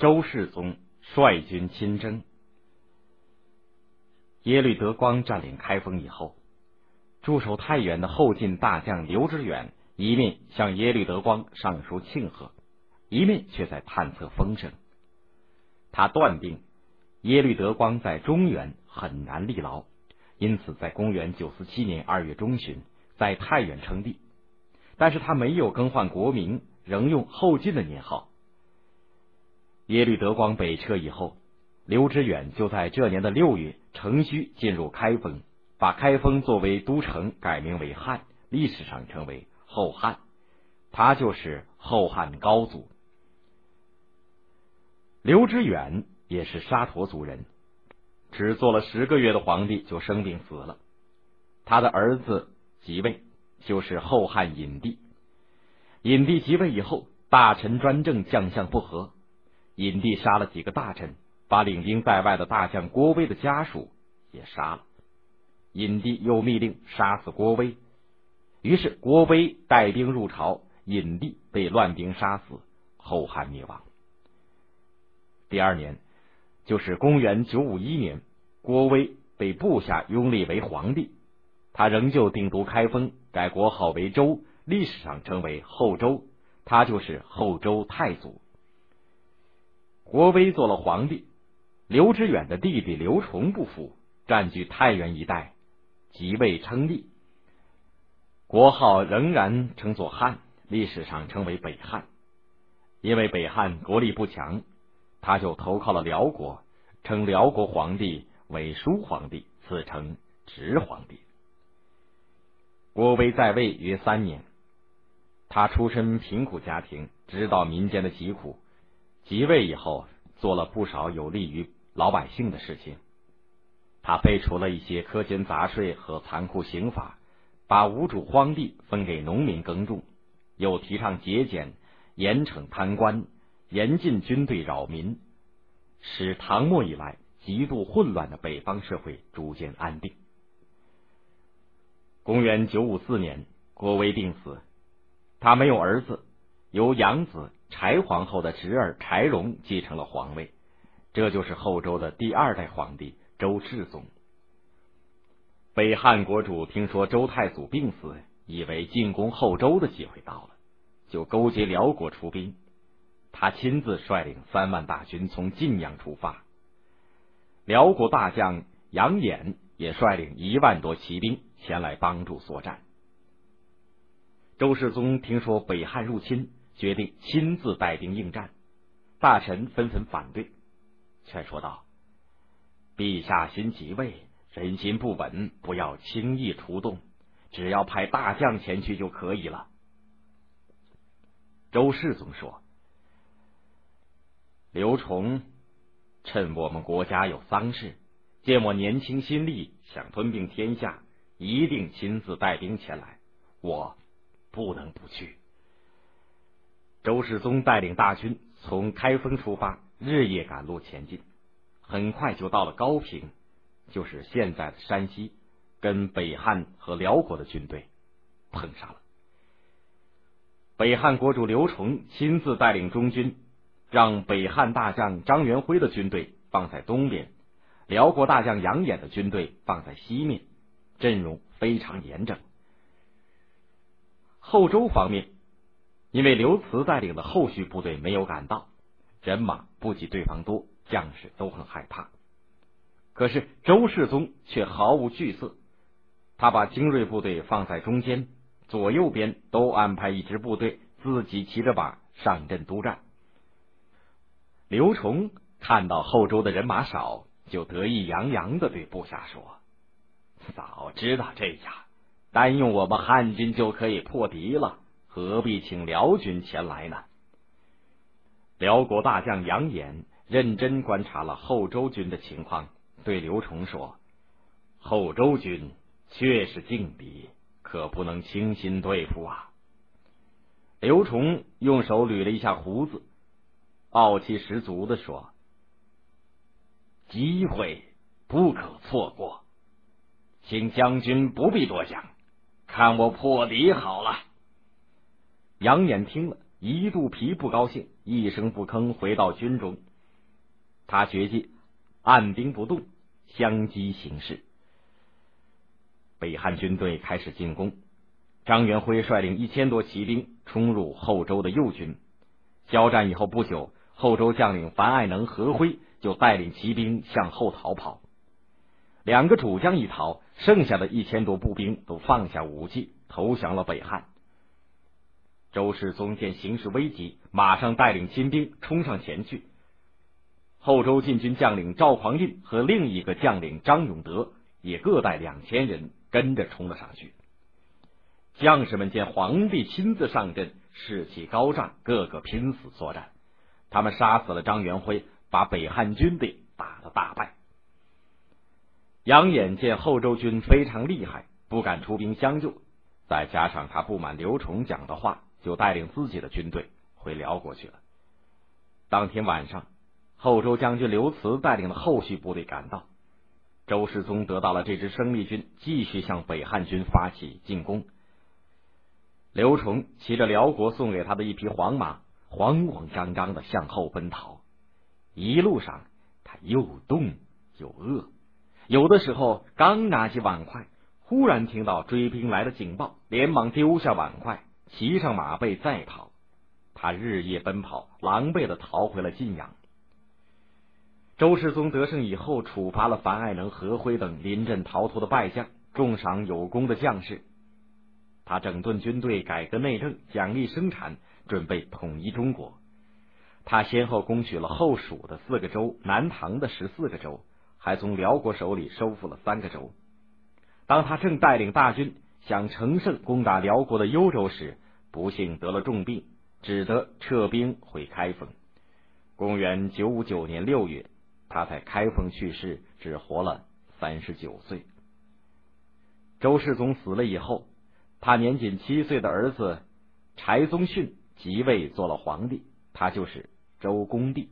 周世宗率军亲征。耶律德光占领开封以后，驻守太原的后晋大将刘知远一面向耶律德光上书庆贺，一面却在探测风声。他断定耶律德光在中原很难立牢，因此在公元九四七年二月中旬在太原称帝。但是他没有更换国名，仍用后晋的年号。耶律德光北撤以后。刘知远就在这年的六月乘虚进入开封，把开封作为都城改名为汉，历史上称为后汉，他就是后汉高祖。刘知远也是沙陀族人，只做了十个月的皇帝就生病死了。他的儿子即位，就是后汉隐帝。隐帝即位以后，大臣专政，将相不和，隐帝杀了几个大臣。把领兵在外的大将郭威的家属也杀了，隐帝又密令杀死郭威，于是郭威带兵入朝，隐帝被乱兵杀死，后汉灭亡。第二年，就是公元九五一年，郭威被部下拥立为皇帝，他仍旧定都开封，改国号为周，历史上称为后周，他就是后周太祖。郭威做了皇帝。刘知远的弟弟刘崇不服，占据太原一带，即位称帝，国号仍然称作汉，历史上称为北汉。因为北汉国力不强，他就投靠了辽国，称辽国皇帝为叔皇帝，自称直皇帝。郭威在位约三年，他出身贫苦家庭，知道民间的疾苦，即位以后做了不少有利于。老百姓的事情，他废除了一些苛捐杂税和残酷刑法，把无主荒地分给农民耕种，又提倡节俭，严惩贪官，严禁军队扰民，使唐末以来极度混乱的北方社会逐渐安定。公元九五四年，郭威病死，他没有儿子，由养子柴皇后的侄儿柴荣继承了皇位。这就是后周的第二代皇帝周世宗。北汉国主听说周太祖病死，以为进攻后周的机会到了，就勾结辽国出兵。他亲自率领三万大军从晋阳出发，辽国大将杨衍也率领一万多骑兵前来帮助作战。周世宗听说北汉入侵，决定亲自带兵应战，大臣纷纷反对。劝说道：“陛下新即位，人心不稳，不要轻易出动，只要派大将前去就可以了。”周世宗说：“刘崇趁我们国家有丧事，见我年轻心力，想吞并天下，一定亲自带兵前来，我不能不去。”周世宗带领大军从开封出发。日夜赶路前进，很快就到了高平，就是现在的山西，跟北汉和辽国的军队碰上了。北汉国主刘崇亲自带领中军，让北汉大将张元辉的军队放在东边，辽国大将杨衍的军队放在西面，阵容非常严整。后周方面，因为刘慈带领的后续部队没有赶到。人马不及对方多，将士都很害怕。可是周世宗却毫无惧色，他把精锐部队放在中间，左右边都安排一支部队，自己骑着马上阵督战。刘崇看到后周的人马少，就得意洋洋的对部下说：“早知道这样，单用我们汉军就可以破敌了，何必请辽军前来呢？”辽国大将杨衍认真观察了后周军的情况，对刘崇说：“后周军确是劲敌，可不能轻心对付啊。”刘崇用手捋了一下胡子，傲气十足的说：“机会不可错过，请将军不必多想，看我破敌好了。”杨衍听了。一肚皮不高兴，一声不吭回到军中，他决计按兵不动，相机行事。北汉军队开始进攻，张元辉率领一千多骑兵冲入后周的右军。交战以后不久，后周将领樊爱能、何辉就带领骑兵向后逃跑。两个主将一逃，剩下的一千多步兵都放下武器，投降了北汉。周世宗见形势危急，马上带领亲兵冲上前去。后周禁军将领赵匡胤和另一个将领张永德也各带两千人跟着冲了上去。将士们见皇帝亲自上阵，士气高涨，个个拼死作战。他们杀死了张元辉，把北汉军队打得大败。杨眼见后周军非常厉害，不敢出兵相救，再加上他不满刘崇讲的话，就带领自己的军队回辽国去了。当天晚上，后周将军刘慈带领的后续部队赶到，周世宗得到了这支生力军，继续向北汉军发起进攻。刘崇骑着辽国送给他的一匹黄马，慌慌张张的向后奔逃，一路上他又冻又饿。有的时候，刚拿起碗筷，忽然听到追兵来的警报，连忙丢下碗筷，骑上马背再跑。他日夜奔跑，狼狈的逃回了晋阳。周世宗得胜以后，处罚了樊爱能、何辉等临阵逃脱的败将，重赏有功的将士。他整顿军队，改革内政，奖励生产，准备统一中国。他先后攻取了后蜀的四个州，南唐的十四个州。还从辽国手里收复了三个州。当他正带领大军想乘胜攻打辽国的幽州时，不幸得了重病，只得撤兵回开封。公元九五九年六月，他在开封去世，只活了三十九岁。周世宗死了以后，他年仅七岁的儿子柴宗训即位做了皇帝，他就是周恭帝。